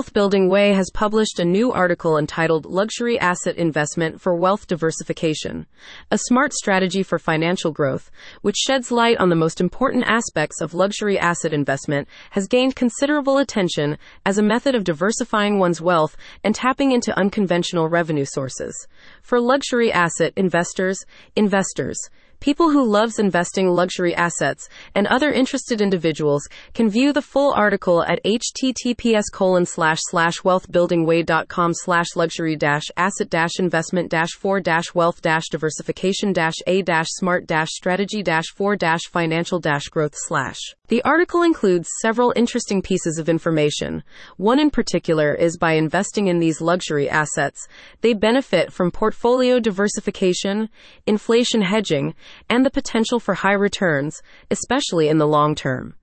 Wealth Building Way has published a new article entitled Luxury Asset Investment for Wealth Diversification, a smart strategy for financial growth, which sheds light on the most important aspects of luxury asset investment, has gained considerable attention as a method of diversifying one's wealth and tapping into unconventional revenue sources. For luxury asset investors, investors, People who loves investing luxury assets and other interested individuals can view the full article at https colon slash slash wealthbuildingway.com slash luxury dash asset dash investment dash four dash wealth dash diversification dash a dash smart dash strategy dash four dash financial dash growth slash. The article includes several interesting pieces of information. One in particular is by investing in these luxury assets, they benefit from portfolio diversification, inflation hedging, and the potential for high returns, especially in the long term.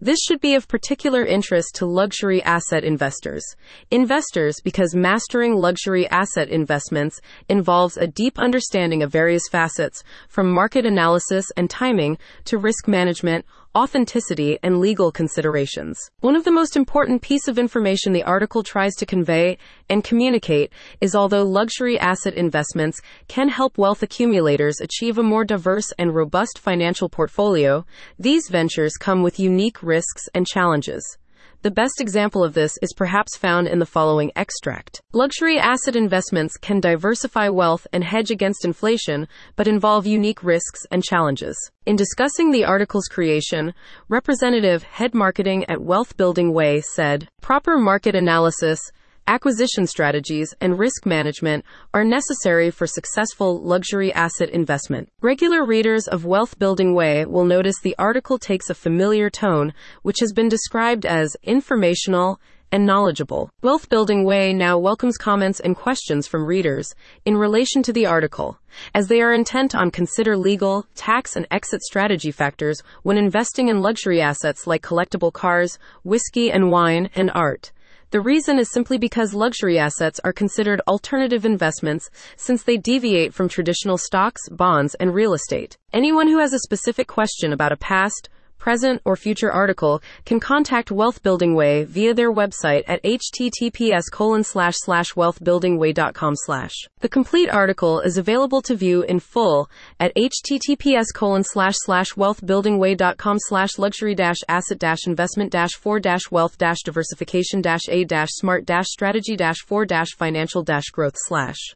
This should be of particular interest to luxury asset investors. Investors, because mastering luxury asset investments involves a deep understanding of various facets, from market analysis and timing to risk management, authenticity, and legal considerations. One of the most important piece of information the article tries to convey and communicate is although luxury asset investments can help wealth accumulators achieve a more diverse and robust financial portfolio, these ventures come with unique risks and challenges. The best example of this is perhaps found in the following extract. Luxury asset investments can diversify wealth and hedge against inflation, but involve unique risks and challenges. In discussing the article's creation, Representative Head Marketing at Wealth Building Way said, Proper market analysis, acquisition strategies, and risk management are necessary for successful luxury asset investment. Regular readers of Wealth Building Way will notice the article takes a familiar tone, which has been described as informational and knowledgeable. Wealth Building Way now welcomes comments and questions from readers in relation to the article, as they are intent on consider legal, tax, and exit strategy factors when investing in luxury assets like collectible cars, whiskey and wine, and art. The reason is simply because luxury assets are considered alternative investments since they deviate from traditional stocks, bonds, and real estate. Anyone who has a specific question about a past, present, or future article can contact Wealth Building Way via their website at https colon slash slash wealthbuildingway.com slash. The complete article is available to view in full at https colon slash slash wealthbuildingway.com slash luxury dash asset dash investment dash four dash wealth dash diversification dash a dash smart dash strategy dash four dash financial dash growth slash.